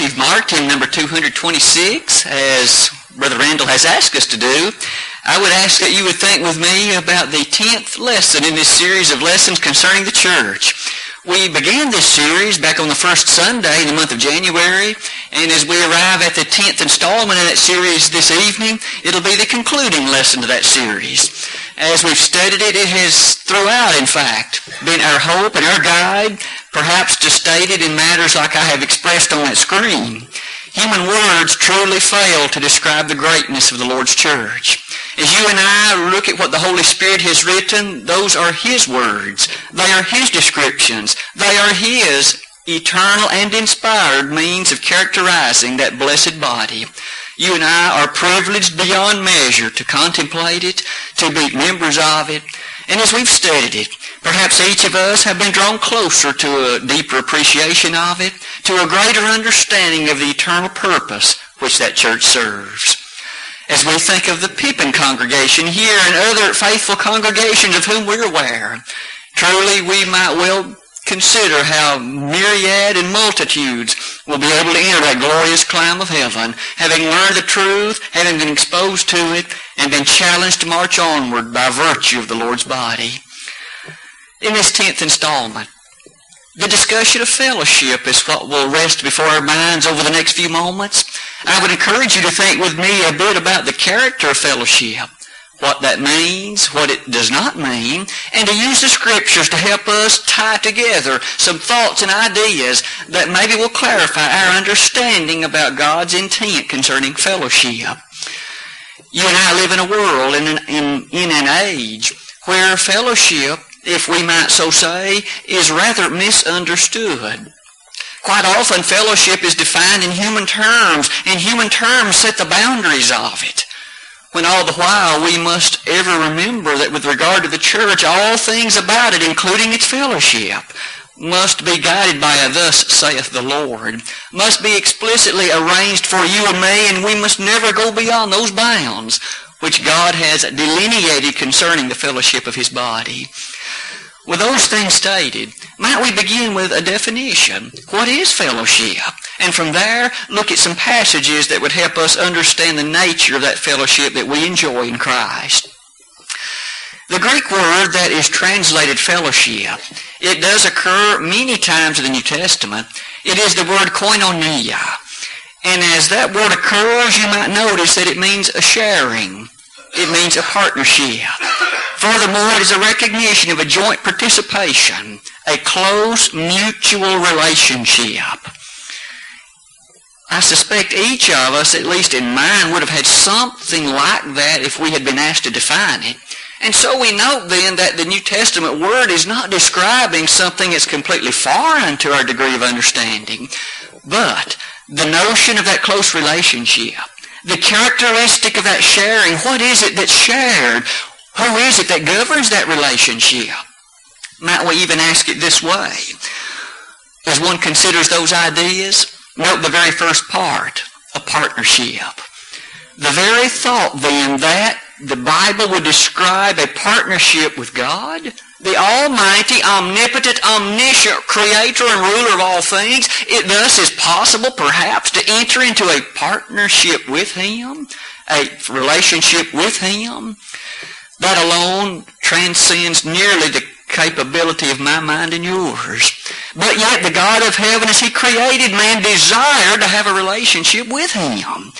you've marked hymn number 226, as Brother Randall has asked us to do, I would ask that you would think with me about the 10th lesson in this series of lessons concerning the church. We began this series back on the first Sunday in the month of January, and as we arrive at the 10th installment in that series this evening, it'll be the concluding lesson to that series. As we've studied it, it has throughout, in fact, been our hope and our guide, perhaps just stated in matters like I have expressed on that screen. Human words truly fail to describe the greatness of the Lord's church. As you and I look at what the Holy Spirit has written, those are His words. They are His descriptions. They are His eternal and inspired means of characterizing that blessed body. You and I are privileged beyond measure to contemplate it, to be members of it, and as we've studied it, perhaps each of us have been drawn closer to a deeper appreciation of it, to a greater understanding of the eternal purpose which that church serves as we think of the Pippin congregation here and other faithful congregations of whom we're aware. Truly, we might well consider how myriad and multitudes will be able to enter that glorious clime of heaven, having learned the truth, having been exposed to it, and been challenged to march onward by virtue of the Lord's body. In this tenth installment, the discussion of fellowship is what will rest before our minds over the next few moments. I would encourage you to think with me a bit about the character of fellowship, what that means, what it does not mean, and to use the scriptures to help us tie together some thoughts and ideas that maybe will clarify our understanding about God's intent concerning fellowship. You and I live in a world, in an, in, in an age, where fellowship if we might so say, is rather misunderstood. Quite often, fellowship is defined in human terms, and human terms set the boundaries of it. When all the while we must ever remember that with regard to the church, all things about it, including its fellowship, must be guided by a thus saith the Lord, must be explicitly arranged for you and me, and we must never go beyond those bounds which God has delineated concerning the fellowship of His body. With those things stated, might we begin with a definition? What is fellowship? And from there, look at some passages that would help us understand the nature of that fellowship that we enjoy in Christ. The Greek word that is translated fellowship, it does occur many times in the New Testament. It is the word koinonia. And as that word occurs, you might notice that it means a sharing. It means a partnership. Furthermore, it is a recognition of a joint participation, a close mutual relationship. I suspect each of us, at least in mind, would have had something like that if we had been asked to define it. And so we note then that the New Testament word is not describing something that's completely foreign to our degree of understanding, but the notion of that close relationship, the characteristic of that sharing, what is it that's shared? Who is it that governs that relationship? Might we even ask it this way? As one considers those ideas, note the very first part, a partnership. The very thought then that the Bible would describe a partnership with God, the almighty, omnipotent, omniscient creator and ruler of all things, it thus is possible perhaps to enter into a partnership with Him, a relationship with Him. That alone transcends nearly the capability of my mind and yours. But yet the God of heaven, as He created man, desired to have a relationship with Him.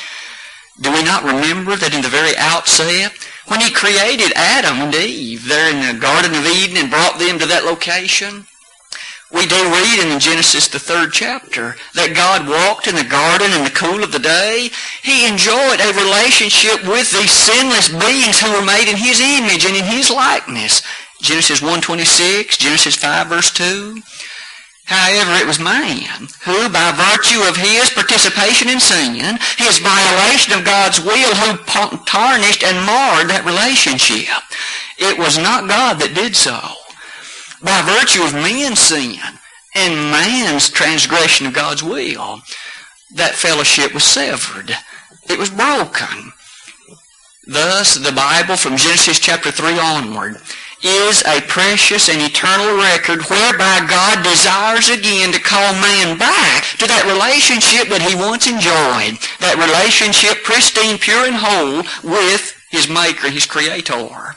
Do we not remember that in the very outset, when He created Adam and Eve there in the Garden of Eden and brought them to that location, we do read in Genesis, the third chapter, that God walked in the garden in the cool of the day. He enjoyed a relationship with these sinless beings who were made in His image and in His likeness. Genesis 1.26, Genesis 5 verse 2. However, it was man who, by virtue of his participation in sin, his violation of God's will, who tarnished and marred that relationship. It was not God that did so by virtue of man's sin and man's transgression of God's will, that fellowship was severed. It was broken. Thus, the Bible from Genesis chapter 3 onward is a precious and eternal record whereby God desires again to call man back to that relationship that he once enjoyed, that relationship pristine, pure, and whole with his Maker, his Creator.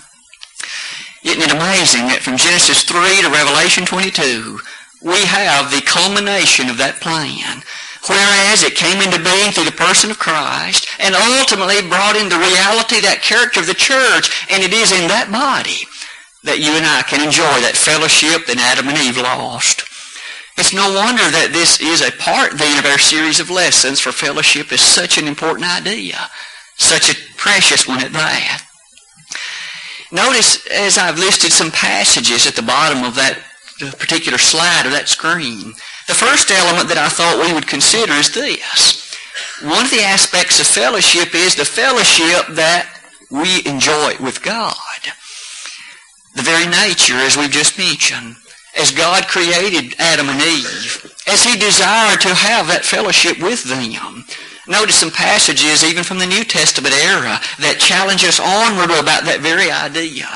Isn't it amazing that from Genesis 3 to Revelation 22, we have the culmination of that plan. Whereas it came into being through the person of Christ and ultimately brought into reality that character of the church. And it is in that body that you and I can enjoy that fellowship that Adam and Eve lost. It's no wonder that this is a part then of our series of lessons for fellowship is such an important idea. Such a precious one at that. Notice as I've listed some passages at the bottom of that particular slide or that screen, the first element that I thought we would consider is this. One of the aspects of fellowship is the fellowship that we enjoy with God. The very nature, as we've just mentioned, as God created Adam and Eve, as He desired to have that fellowship with them. Notice some passages, even from the New Testament era, that challenge us onward about that very idea.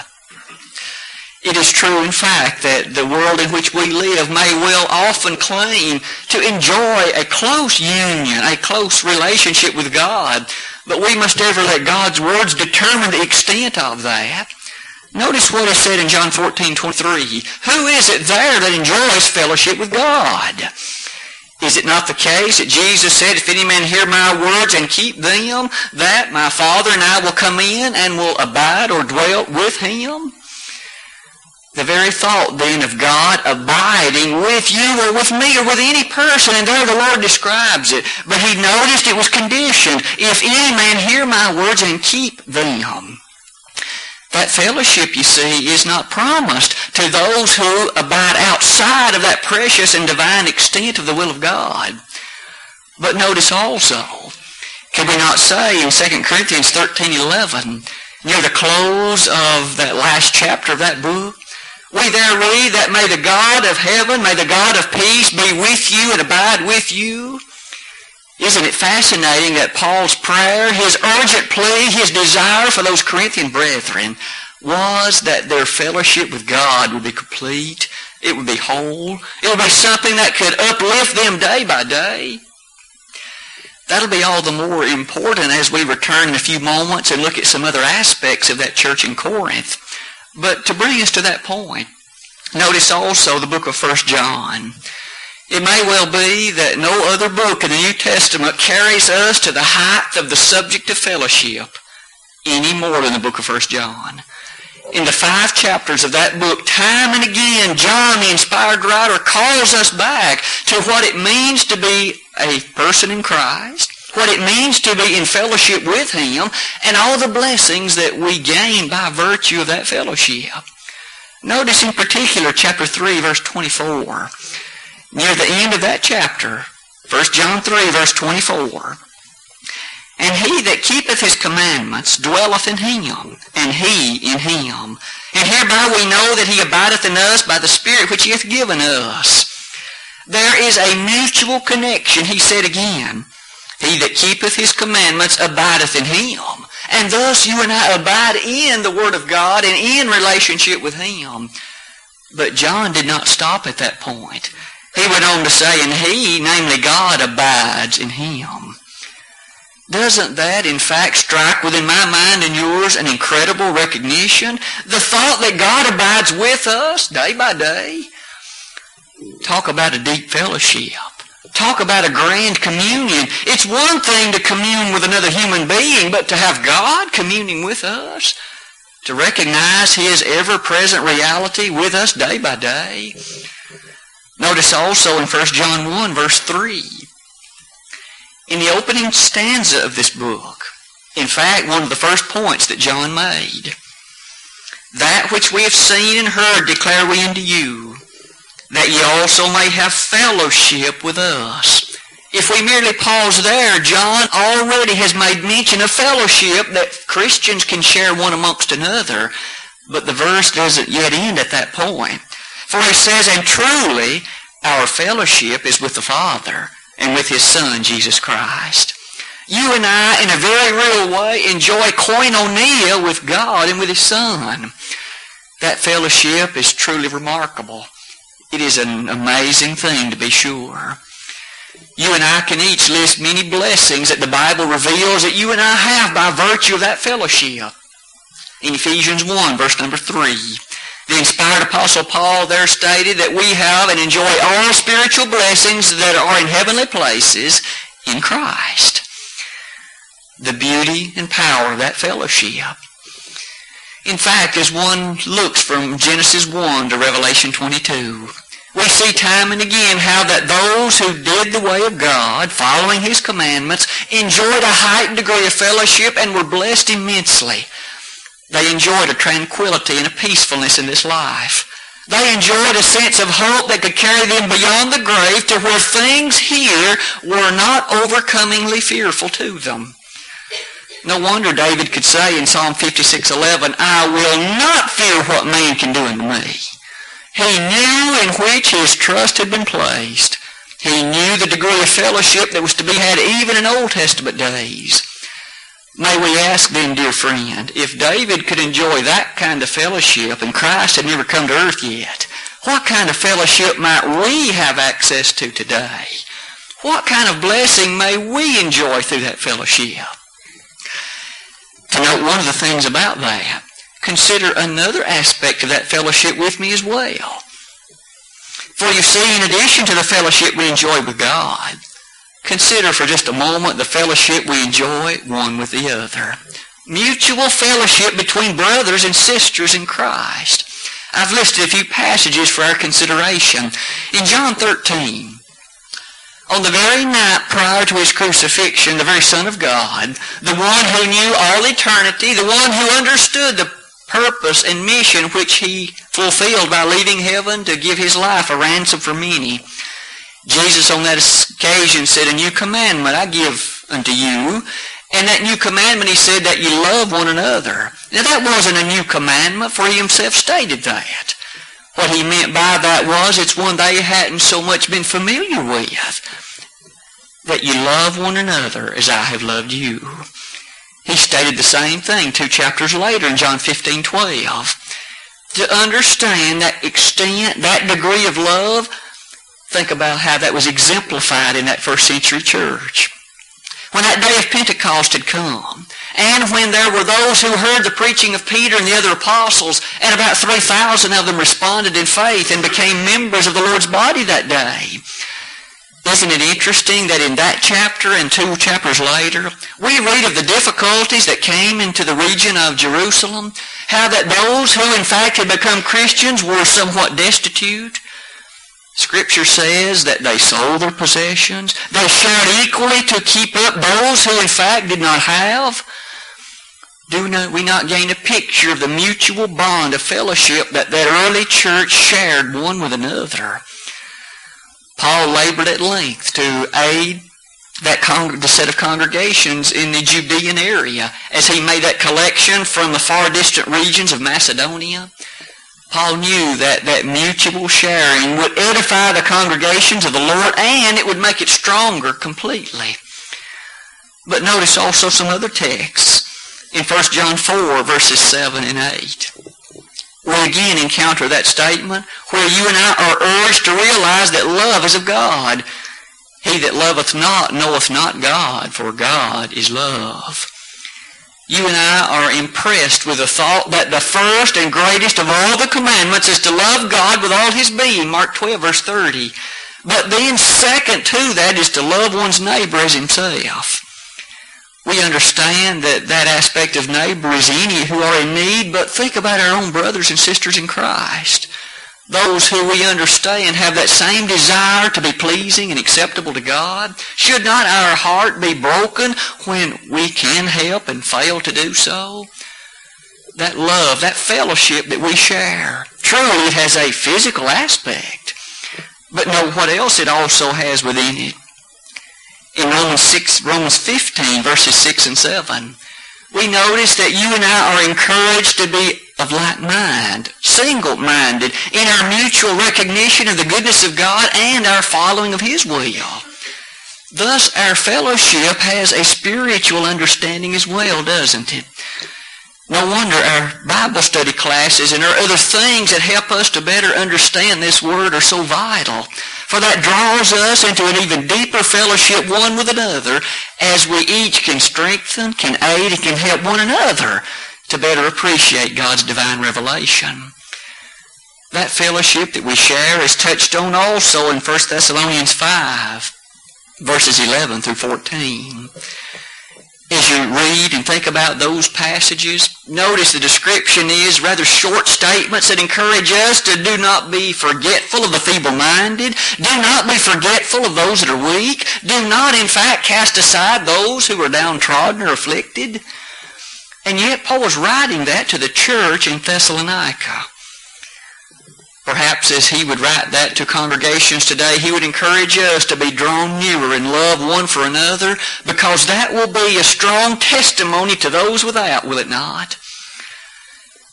It is true, in fact, that the world in which we live may well often claim to enjoy a close union, a close relationship with God, but we must ever let God's words determine the extent of that. Notice what is said in John 14, 23. Who is it there that enjoys fellowship with God? Is it not the case that Jesus said, If any man hear my words and keep them, that my Father and I will come in and will abide or dwell with him? The very thought then of God abiding with you or with me or with any person, and there the Lord describes it. But he noticed it was conditioned. If any man hear my words and keep them. That fellowship, you see, is not promised to those who abide outside of that precious and divine extent of the will of God. But notice also, can we not say in 2 Corinthians 13, 11, near the close of that last chapter of that book, we there read that may the God of heaven, may the God of peace be with you and abide with you. Isn't it fascinating that Paul's prayer, his urgent plea, his desire for those Corinthian brethren was that their fellowship with God would be complete, it would be whole, it would be something that could uplift them day by day. That'll be all the more important as we return in a few moments and look at some other aspects of that church in Corinth. But to bring us to that point, notice also the book of 1 John. It may well be that no other book in the New Testament carries us to the height of the subject of fellowship any more than the book of 1 John. In the five chapters of that book, time and again, John, the inspired writer, calls us back to what it means to be a person in Christ, what it means to be in fellowship with Him, and all the blessings that we gain by virtue of that fellowship. Notice in particular chapter 3, verse 24 near the end of that chapter, 1 John 3, verse 24, And he that keepeth his commandments dwelleth in him, and he in him. And hereby we know that he abideth in us by the Spirit which he hath given us. There is a mutual connection, he said again. He that keepeth his commandments abideth in him. And thus you and I abide in the Word of God and in relationship with him. But John did not stop at that point. He went on to say, and he, namely God, abides in him. Doesn't that, in fact, strike within my mind and yours an incredible recognition? The thought that God abides with us day by day. Talk about a deep fellowship. Talk about a grand communion. It's one thing to commune with another human being, but to have God communing with us, to recognize His ever-present reality with us day by day. Notice also in 1 John 1, verse 3, in the opening stanza of this book, in fact, one of the first points that John made, that which we have seen and heard declare we unto you, that ye also may have fellowship with us. If we merely pause there, John already has made mention of fellowship that Christians can share one amongst another, but the verse doesn't yet end at that point. For he says, and truly our fellowship is with the Father and with his Son, Jesus Christ. You and I, in a very real way, enjoy koinonia with God and with his Son. That fellowship is truly remarkable. It is an amazing thing to be sure. You and I can each list many blessings that the Bible reveals that you and I have by virtue of that fellowship. In Ephesians 1, verse number 3, the inspired apostle Paul there stated that we have and enjoy all spiritual blessings that are in heavenly places in Christ. The beauty and power of that fellowship. In fact, as one looks from Genesis 1 to Revelation 22, we see time and again how that those who did the way of God, following His commandments, enjoyed a heightened degree of fellowship and were blessed immensely. They enjoyed a tranquility and a peacefulness in this life. They enjoyed a sense of hope that could carry them beyond the grave to where things here were not overcomingly fearful to them. No wonder David could say in Psalm 56:11, I will not fear what man can do unto me. He knew in which his trust had been placed. He knew the degree of fellowship that was to be had even in Old Testament days. May we ask then, dear friend, if David could enjoy that kind of fellowship and Christ had never come to earth yet, what kind of fellowship might we have access to today? What kind of blessing may we enjoy through that fellowship? To note one of the things about that, consider another aspect of that fellowship with me as well. For you see, in addition to the fellowship we enjoy with God, consider for just a moment the fellowship we enjoy one with the other. Mutual fellowship between brothers and sisters in Christ. I've listed a few passages for our consideration. In John 13, on the very night prior to his crucifixion, the very Son of God, the one who knew all eternity, the one who understood the purpose and mission which he fulfilled by leaving heaven to give his life a ransom for many. Jesus on that occasion said, A new commandment I give unto you. And that new commandment, he said, that you love one another. Now that wasn't a new commandment, for he himself stated that. What he meant by that was it's one they hadn't so much been familiar with. That you love one another as I have loved you. He stated the same thing two chapters later in John 15, 12. To understand that extent, that degree of love, think about how that was exemplified in that first century church. When that day of Pentecost had come, and when there were those who heard the preaching of Peter and the other apostles, and about 3,000 of them responded in faith and became members of the Lord's body that day, isn't it interesting that in that chapter and two chapters later, we read of the difficulties that came into the region of Jerusalem, how that those who in fact had become Christians were somewhat destitute. Scripture says that they sold their possessions. They shared equally to keep up those who in fact did not have. Do not, we not gain a picture of the mutual bond of fellowship that that early church shared one with another? Paul labored at length to aid that con- the set of congregations in the Judean area as he made that collection from the far distant regions of Macedonia. Paul knew that that mutual sharing would edify the congregations of the Lord and it would make it stronger completely. But notice also some other texts in 1 John 4 verses 7 and 8 we again encounter that statement where you and I are urged to realize that love is of God. He that loveth not knoweth not God, for God is love. You and I are impressed with the thought that the first and greatest of all the commandments is to love God with all his being, Mark 12, verse 30. But then second to that is to love one's neighbor as himself. We understand that that aspect of neighbor is any who are in need, but think about our own brothers and sisters in Christ. Those who we understand have that same desire to be pleasing and acceptable to God. Should not our heart be broken when we can help and fail to do so? That love, that fellowship that we share, truly it has a physical aspect. But know what else it also has within it in Romans 6, Romans 15, verses 6 and 7, we notice that you and I are encouraged to be of like mind, single-minded, in our mutual recognition of the goodness of God and our following of His will. Thus, our fellowship has a spiritual understanding as well, doesn't it? No wonder our Bible study classes and our other things that help us to better understand this Word are so vital. For that draws us into an even deeper fellowship one with another as we each can strengthen, can aid, and can help one another to better appreciate God's divine revelation. That fellowship that we share is touched on also in 1 Thessalonians 5, verses 11 through 14 as you read and think about those passages, notice the description is rather short statements that encourage us to do not be forgetful of the feeble-minded, do not be forgetful of those that are weak, do not in fact cast aside those who are downtrodden or afflicted. And yet Paul was writing that to the church in Thessalonica. Perhaps as he would write that to congregations today, he would encourage us to be drawn nearer in love one for another because that will be a strong testimony to those without, will it not?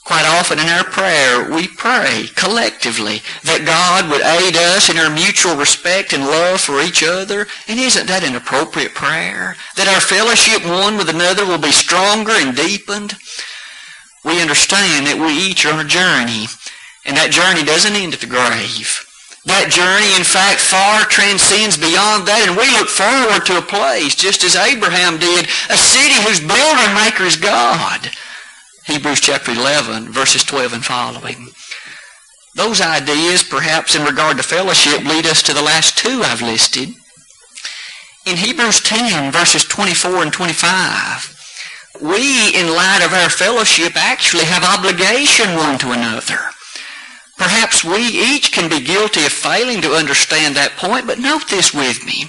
Quite often in our prayer, we pray collectively that God would aid us in our mutual respect and love for each other. And isn't that an appropriate prayer? That our fellowship one with another will be stronger and deepened? We understand that we each are on a journey and that journey doesn't end at the grave. That journey, in fact, far transcends beyond that, and we look forward to a place, just as Abraham did, a city whose builder maker is God. Hebrews chapter 11, verses 12 and following. Those ideas, perhaps in regard to fellowship, lead us to the last two I've listed. In Hebrews 10, verses 24 and 25, we, in light of our fellowship, actually have obligation one to another. Perhaps we each can be guilty of failing to understand that point, but note this with me.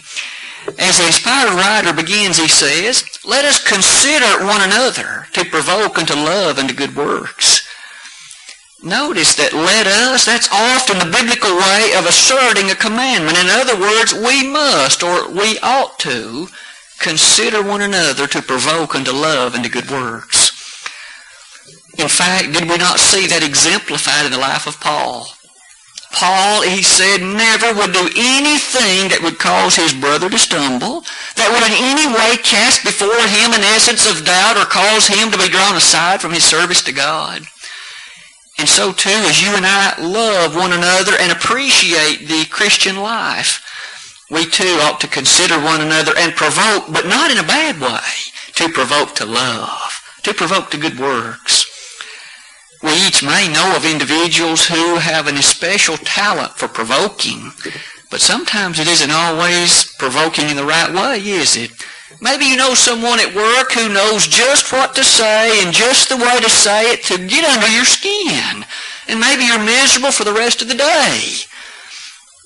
As the inspired writer begins, he says, Let us consider one another to provoke unto love and to good works. Notice that let us, that's often the biblical way of asserting a commandment. In other words, we must, or we ought to, consider one another to provoke unto love and to good works. In fact, did we not see that exemplified in the life of Paul? Paul, he said, never would do anything that would cause his brother to stumble, that would in any way cast before him an essence of doubt or cause him to be drawn aside from his service to God. And so too, as you and I love one another and appreciate the Christian life, we too ought to consider one another and provoke, but not in a bad way, to provoke to love, to provoke to good works. We each may know of individuals who have an especial talent for provoking, but sometimes it isn't always provoking in the right way, is it? Maybe you know someone at work who knows just what to say and just the way to say it to get under your skin. And maybe you're miserable for the rest of the day.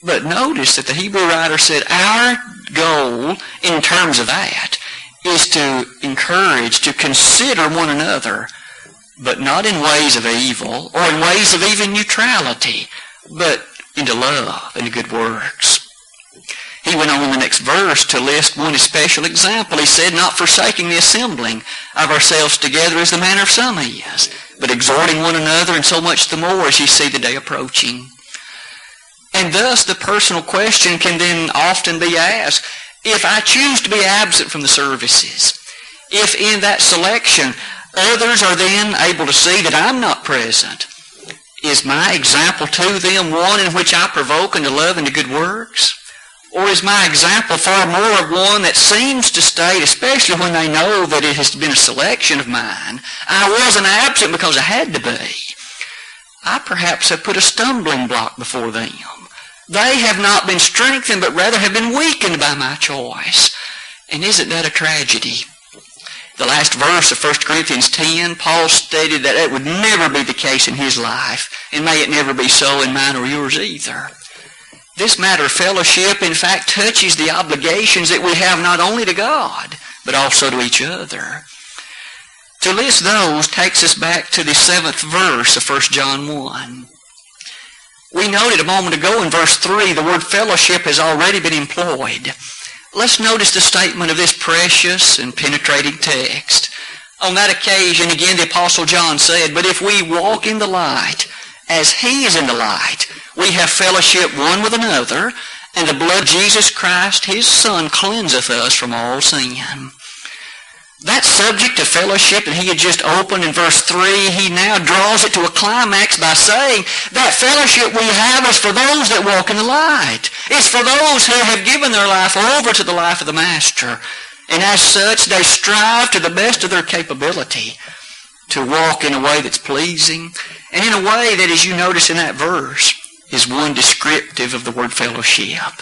But notice that the Hebrew writer said our goal in terms of that is to encourage, to consider one another but not in ways of evil or in ways of even neutrality, but into love and good works. He went on in the next verse to list one especial example. He said, not forsaking the assembling of ourselves together as the manner of some is, but exhorting one another and so much the more as you see the day approaching. And thus the personal question can then often be asked, if I choose to be absent from the services, if in that selection Others are then able to see that I'm not present. Is my example to them one in which I provoke into love and to good works? Or is my example far more of one that seems to state, especially when they know that it has been a selection of mine, I wasn't absent because I had to be. I perhaps have put a stumbling block before them. They have not been strengthened, but rather have been weakened by my choice. And isn't that a tragedy? The last verse of 1 Corinthians 10, Paul stated that it would never be the case in his life, and may it never be so in mine or yours either. This matter of fellowship, in fact, touches the obligations that we have not only to God, but also to each other. To list those takes us back to the seventh verse of 1 John 1. We noted a moment ago in verse 3 the word fellowship has already been employed. Let's notice the statement of this precious and penetrating text. On that occasion, again, the Apostle John said, But if we walk in the light, as he is in the light, we have fellowship one with another, and the blood of Jesus Christ, his Son, cleanseth us from all sin. That subject of fellowship that he had just opened in verse 3, he now draws it to a climax by saying that fellowship we have is for those that walk in the light. It's for those who have given their life over to the life of the Master. And as such, they strive to the best of their capability to walk in a way that's pleasing and in a way that, as you notice in that verse, is one descriptive of the word fellowship.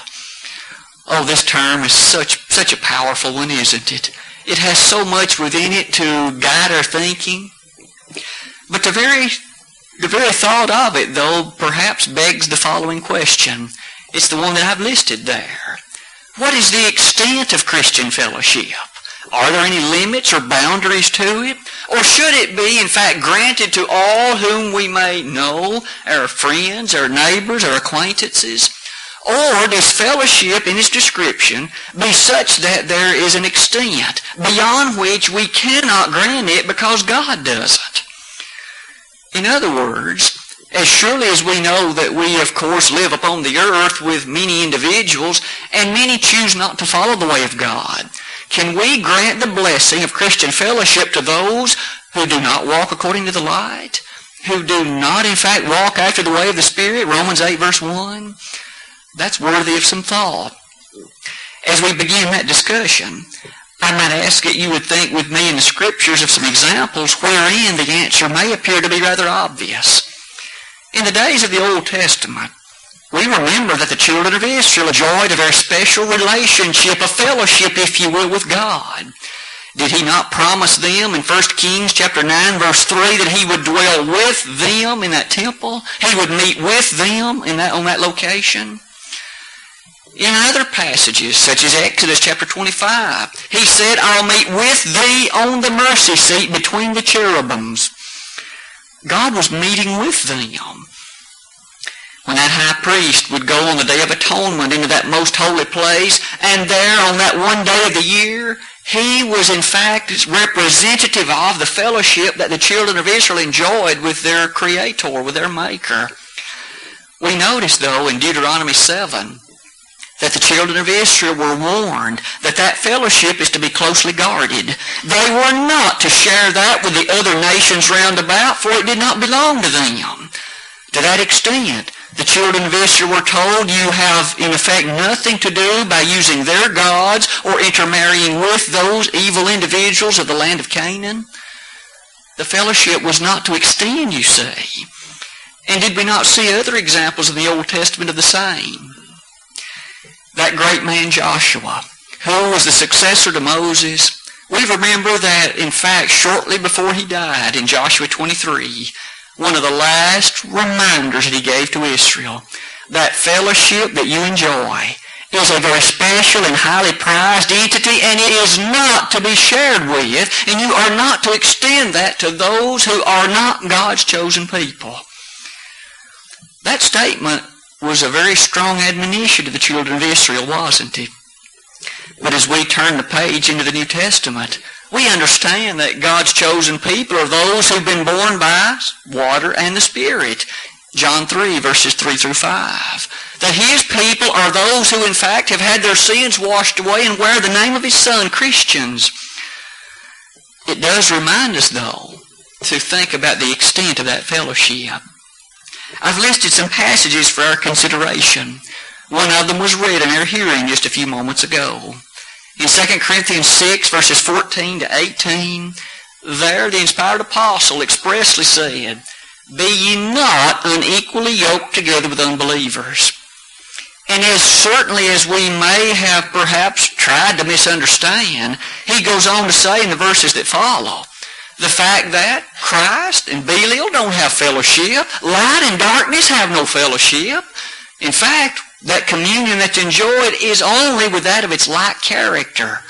Oh, this term is such, such a powerful one, isn't it? It has so much within it to guide our thinking. But the very, the very thought of it, though, perhaps begs the following question. It's the one that I've listed there. What is the extent of Christian fellowship? Are there any limits or boundaries to it? Or should it be, in fact, granted to all whom we may know, our friends, our neighbors, our acquaintances? Or does fellowship in its description be such that there is an extent beyond which we cannot grant it because God doesn't? In other words, as surely as we know that we, of course, live upon the earth with many individuals, and many choose not to follow the way of God, can we grant the blessing of Christian fellowship to those who do not walk according to the light? Who do not, in fact, walk after the way of the Spirit? Romans 8, verse 1. That's worthy of some thought. As we begin that discussion, I might ask that you would think with me in the Scriptures of some examples wherein the answer may appear to be rather obvious. In the days of the Old Testament, we remember that the children of Israel enjoyed a very special relationship, a fellowship, if you will, with God. Did he not promise them in 1 Kings chapter 9 verse 3 that he would dwell with them in that temple? He would meet with them in that, on that location? In other passages, such as Exodus chapter 25, he said, I'll meet with thee on the mercy seat between the cherubims. God was meeting with them. When that high priest would go on the Day of Atonement into that most holy place, and there on that one day of the year, he was in fact representative of the fellowship that the children of Israel enjoyed with their Creator, with their Maker. We notice, though, in Deuteronomy 7, that the children of Israel were warned that that fellowship is to be closely guarded. They were not to share that with the other nations round about, for it did not belong to them. To that extent, the children of Israel were told you have in effect nothing to do by using their gods or intermarrying with those evil individuals of the land of Canaan. The fellowship was not to extend, you say. And did we not see other examples in the Old Testament of the same? That great man Joshua, who was the successor to Moses, we remember that, in fact, shortly before he died in Joshua 23, one of the last reminders that he gave to Israel, that fellowship that you enjoy is a very special and highly prized entity, and it is not to be shared with, and you are not to extend that to those who are not God's chosen people. That statement was a very strong admonition to the children of Israel, wasn't it? But as we turn the page into the New Testament, we understand that God's chosen people are those who've been born by water and the Spirit. John 3, verses 3 through 5. That His people are those who in fact have had their sins washed away and wear the name of His Son, Christians. It does remind us, though, to think about the extent of that fellowship. I've listed some passages for our consideration. One of them was read in our hearing just a few moments ago. In 2 Corinthians 6, verses 14 to 18, there the inspired apostle expressly said, Be ye not unequally yoked together with unbelievers. And as certainly as we may have perhaps tried to misunderstand, he goes on to say in the verses that follow, the fact that Christ and Belial don't have fellowship. Light and darkness have no fellowship. In fact, that communion that's enjoyed is only with that of its like character.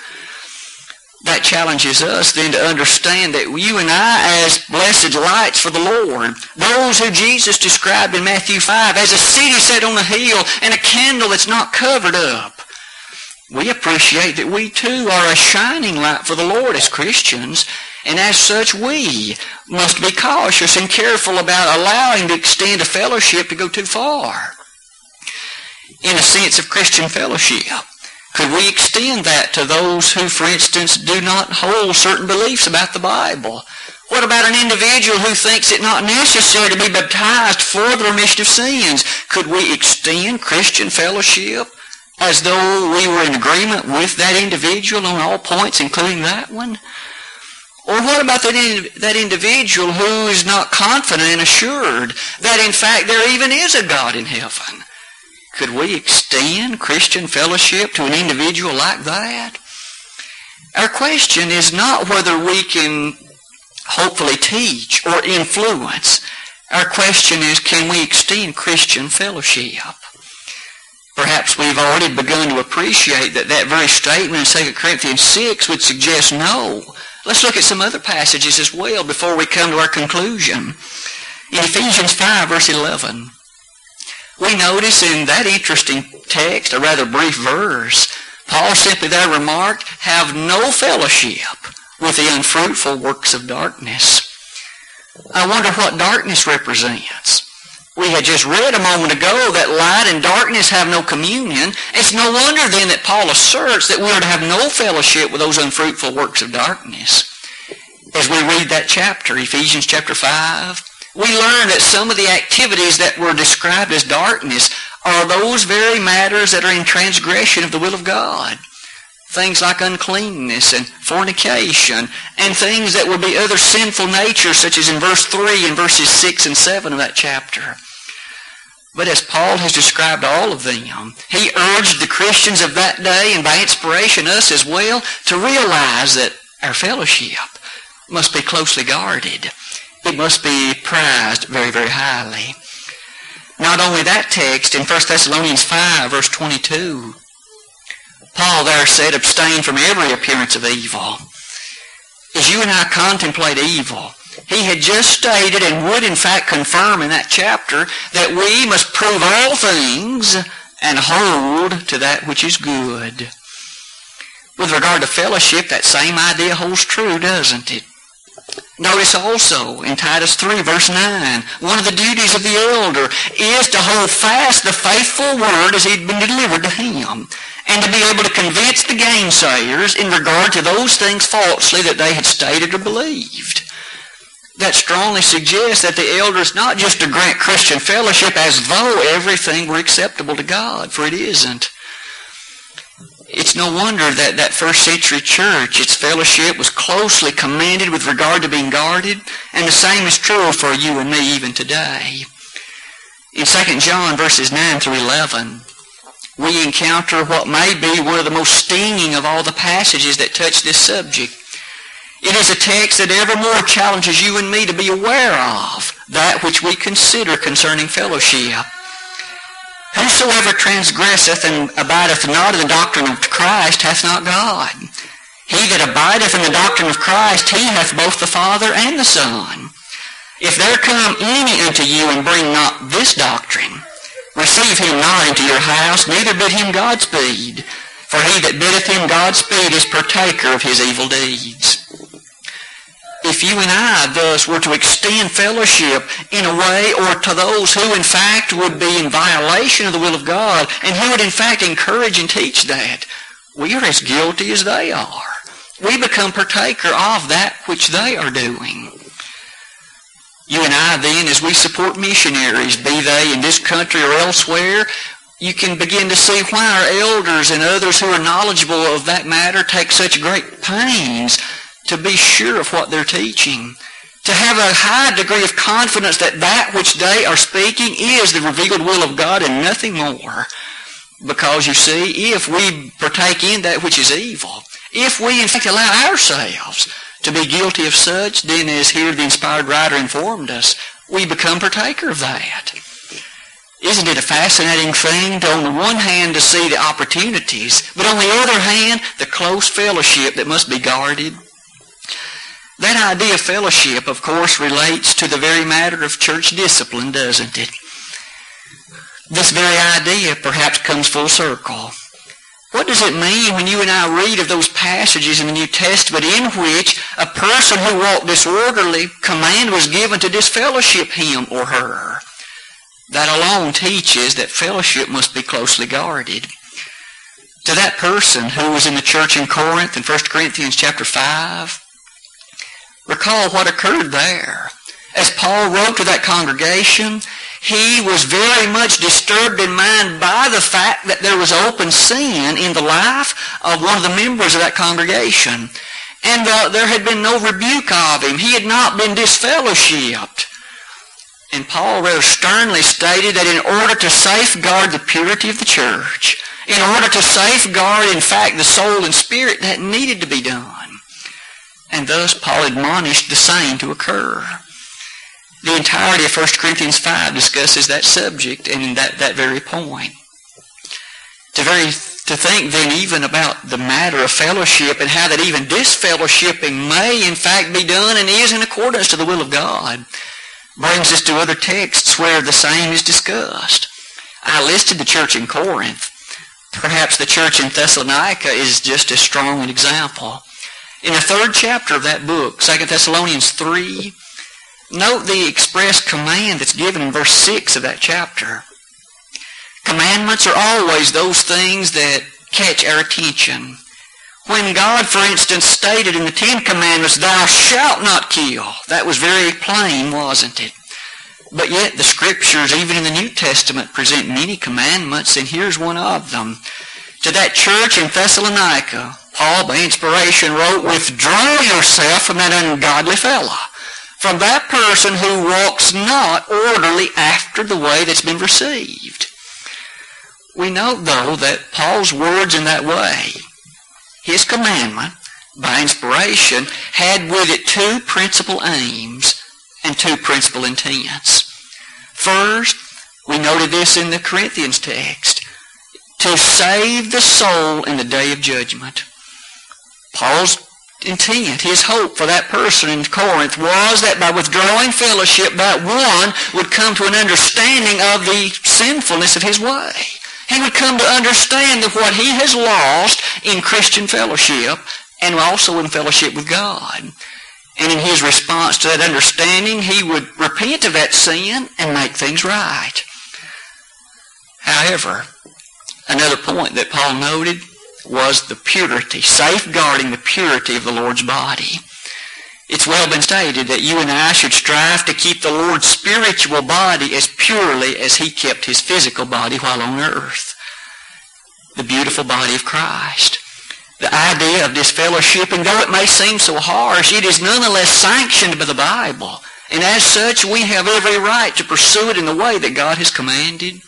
That challenges us then to understand that you and I as blessed lights for the Lord, those who Jesus described in Matthew 5 as a city set on a hill and a candle that's not covered up, we appreciate that we too are a shining light for the Lord as Christians and as such, we must be cautious and careful about allowing the extent of fellowship to go too far. In a sense of Christian fellowship, Could we extend that to those who, for instance, do not hold certain beliefs about the Bible? What about an individual who thinks it not necessary to be baptized for the remission of sins? Could we extend Christian fellowship as though we were in agreement with that individual on all points, including that one? Or what about that, in, that individual who is not confident and assured that in fact there even is a God in heaven? Could we extend Christian fellowship to an individual like that? Our question is not whether we can hopefully teach or influence. Our question is, can we extend Christian fellowship? Perhaps we've already begun to appreciate that that very statement in 2 Corinthians 6 would suggest no. Let's look at some other passages as well before we come to our conclusion. In Ephesians 5, verse 11, we notice in that interesting text, a rather brief verse, Paul simply there remarked, have no fellowship with the unfruitful works of darkness. I wonder what darkness represents. We had just read a moment ago that light and darkness have no communion. It's no wonder then that Paul asserts that we are to have no fellowship with those unfruitful works of darkness. As we read that chapter, Ephesians chapter 5, we learn that some of the activities that were described as darkness are those very matters that are in transgression of the will of God. Things like uncleanness and fornication and things that would be other sinful natures such as in verse 3 and verses 6 and 7 of that chapter. But as Paul has described all of them, he urged the Christians of that day and by inspiration us as well to realize that our fellowship must be closely guarded. It must be prized very, very highly. Not only that text, in 1 Thessalonians 5, verse 22, Paul there said, abstain from every appearance of evil. As you and I contemplate evil, he had just stated and would in fact confirm in that chapter that we must prove all things and hold to that which is good. With regard to fellowship, that same idea holds true, doesn't it? Notice also in Titus 3 verse 9, one of the duties of the elder is to hold fast the faithful word as it had been delivered to him, and to be able to convince the gainsayers in regard to those things falsely that they had stated or believed. That strongly suggests that the elders not just to grant Christian fellowship as though everything were acceptable to God, for it isn't it's no wonder that that first century church, its fellowship was closely commanded with regard to being guarded, and the same is true for you and me even today. In 2 John verses 9 through 11, we encounter what may be one of the most stinging of all the passages that touch this subject. It is a text that evermore challenges you and me to be aware of that which we consider concerning fellowship. Whosoever transgresseth and abideth not in the doctrine of Christ hath not God. He that abideth in the doctrine of Christ, he hath both the Father and the Son. If there come any unto you and bring not this doctrine, receive him not into your house, neither bid him Godspeed. For he that biddeth him Godspeed is partaker of his evil deeds if you and I thus were to extend fellowship in a way or to those who in fact would be in violation of the will of God and who would in fact encourage and teach that, we are as guilty as they are. We become partaker of that which they are doing. You and I then, as we support missionaries, be they in this country or elsewhere, you can begin to see why our elders and others who are knowledgeable of that matter take such great pains to be sure of what they're teaching, to have a high degree of confidence that that which they are speaking is the revealed will of God and nothing more. Because you see, if we partake in that which is evil, if we in fact allow ourselves to be guilty of such, then as here the inspired writer informed us, we become partaker of that. Isn't it a fascinating thing to, on the one hand, to see the opportunities, but on the other hand, the close fellowship that must be guarded? That idea of fellowship, of course, relates to the very matter of church discipline, doesn't it? This very idea perhaps comes full circle. What does it mean when you and I read of those passages in the New Testament in which a person who walked disorderly, command was given to disfellowship him or her? That alone teaches that fellowship must be closely guarded. to that person who was in the church in Corinth in 1 Corinthians chapter 5. Recall what occurred there. As Paul wrote to that congregation, he was very much disturbed in mind by the fact that there was open sin in the life of one of the members of that congregation. And uh, there had been no rebuke of him. He had not been disfellowshipped. And Paul rather sternly stated that in order to safeguard the purity of the church, in order to safeguard, in fact, the soul and spirit, that needed to be done. And thus Paul admonished the same to occur. The entirety of 1 Corinthians 5 discusses that subject and that, that very point. To, very, to think then even about the matter of fellowship and how that even disfellowshipping may in fact be done and is in accordance to the will of God brings us to other texts where the same is discussed. I listed the church in Corinth. Perhaps the church in Thessalonica is just as strong an example. In the third chapter of that book, 2 Thessalonians 3, note the express command that's given in verse 6 of that chapter. Commandments are always those things that catch our attention. When God, for instance, stated in the Ten Commandments, Thou shalt not kill, that was very plain, wasn't it? But yet the Scriptures, even in the New Testament, present many commandments, and here's one of them. To that church in Thessalonica, Paul, by inspiration, wrote, Withdraw yourself from that ungodly fellow, from that person who walks not orderly after the way that's been received. We note, though, that Paul's words in that way his commandment, by inspiration, had with it two principal aims and two principal intents. First, we noted this in the Corinthians text, to save the soul in the day of judgment. Paul's intent, his hope for that person in Corinth was that by withdrawing fellowship, that one would come to an understanding of the sinfulness of his way. He would come to understand that what he has lost in Christian fellowship and also in fellowship with God. And in his response to that understanding, he would repent of that sin and make things right. However, another point that Paul noted was the purity, safeguarding the purity of the Lord's body. It's well been stated that you and I should strive to keep the Lord's spiritual body as purely as he kept his physical body while on earth. The beautiful body of Christ. The idea of this fellowship, and though it may seem so harsh, it is nonetheless sanctioned by the Bible. And as such, we have every right to pursue it in the way that God has commanded.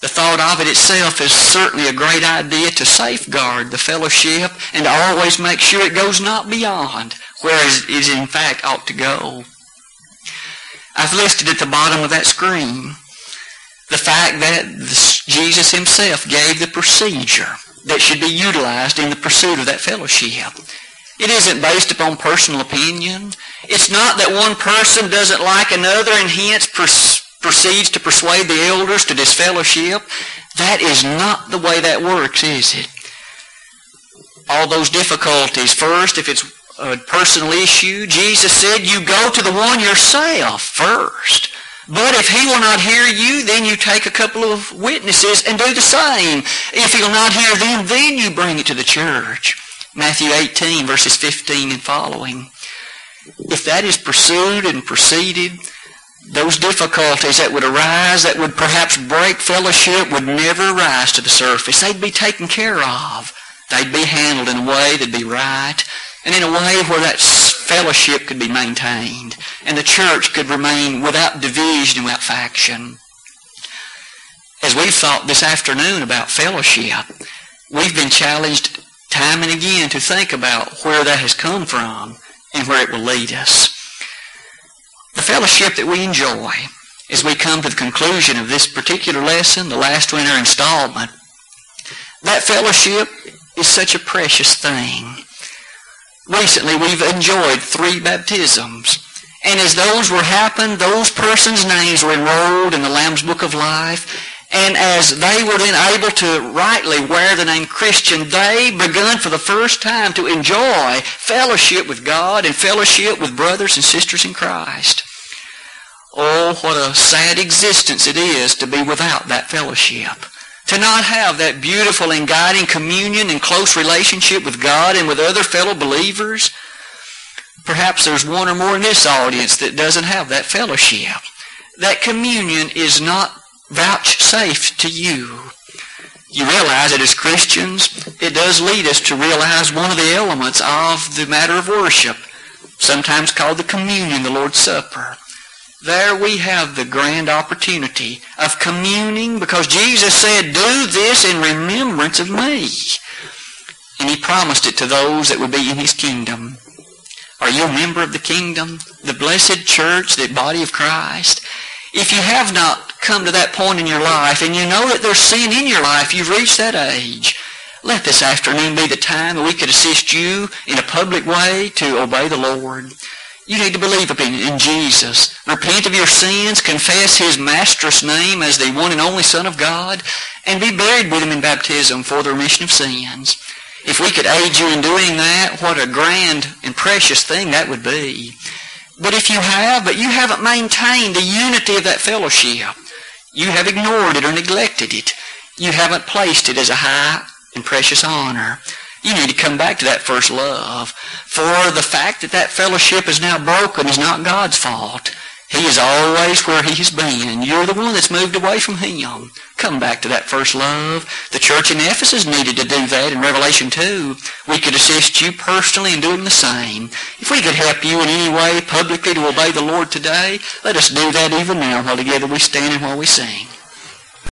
The thought of it itself is certainly a great idea to safeguard the fellowship and to always make sure it goes not beyond where it in fact ought to go. I've listed at the bottom of that screen the fact that Jesus himself gave the procedure that should be utilized in the pursuit of that fellowship. It isn't based upon personal opinion. It's not that one person doesn't like another and hence proceeds to persuade the elders to disfellowship. That is not the way that works, is it? All those difficulties. First, if it's a personal issue, Jesus said you go to the one yourself first. But if he will not hear you, then you take a couple of witnesses and do the same. If he'll not hear them, then you bring it to the church. Matthew 18, verses 15 and following. If that is pursued and proceeded, those difficulties that would arise, that would perhaps break fellowship, would never rise to the surface. They'd be taken care of. They'd be handled in a way that'd be right and in a way where that fellowship could be maintained and the church could remain without division and without faction. As we've thought this afternoon about fellowship, we've been challenged time and again to think about where that has come from and where it will lead us. The fellowship that we enjoy as we come to the conclusion of this particular lesson, the last winter installment, that fellowship is such a precious thing. Recently, we've enjoyed three baptisms. And as those were happened, those persons' names were enrolled in the Lamb's Book of Life. And as they were then able to rightly wear the name Christian, they begun for the first time to enjoy fellowship with God and fellowship with brothers and sisters in Christ. Oh, what a sad existence it is to be without that fellowship. to not have that beautiful and guiding communion and close relationship with God and with other fellow believers. Perhaps there's one or more in this audience that doesn't have that fellowship. That communion is not vouchsafed to you. You realize that as Christians, it does lead us to realize one of the elements of the matter of worship, sometimes called the communion, the Lord's Supper. There we have the grand opportunity of communing because Jesus said, do this in remembrance of me. And he promised it to those that would be in his kingdom. Are you a member of the kingdom? The blessed church, the body of Christ? If you have not come to that point in your life and you know that there's sin in your life, you've reached that age, let this afternoon be the time that we could assist you in a public way to obey the Lord. You need to believe in, Jesus. Repent of your sins, confess his master's name as the one and only Son of God, and be buried with him in baptism for the remission of sins. If we could aid you in doing that, what a grand and precious thing that would be. But if you have, but you haven't maintained the unity of that fellowship, you have ignored it or neglected it. You haven't placed it as a high and precious honor. You need to come back to that first love. For the fact that that fellowship is now broken is not God's fault. He is always where he has been. You're the one that's moved away from him. Come back to that first love. The church in Ephesus needed to do that in Revelation 2. We could assist you personally in doing the same. If we could help you in any way publicly to obey the Lord today, let us do that even now while together we stand and while we sing.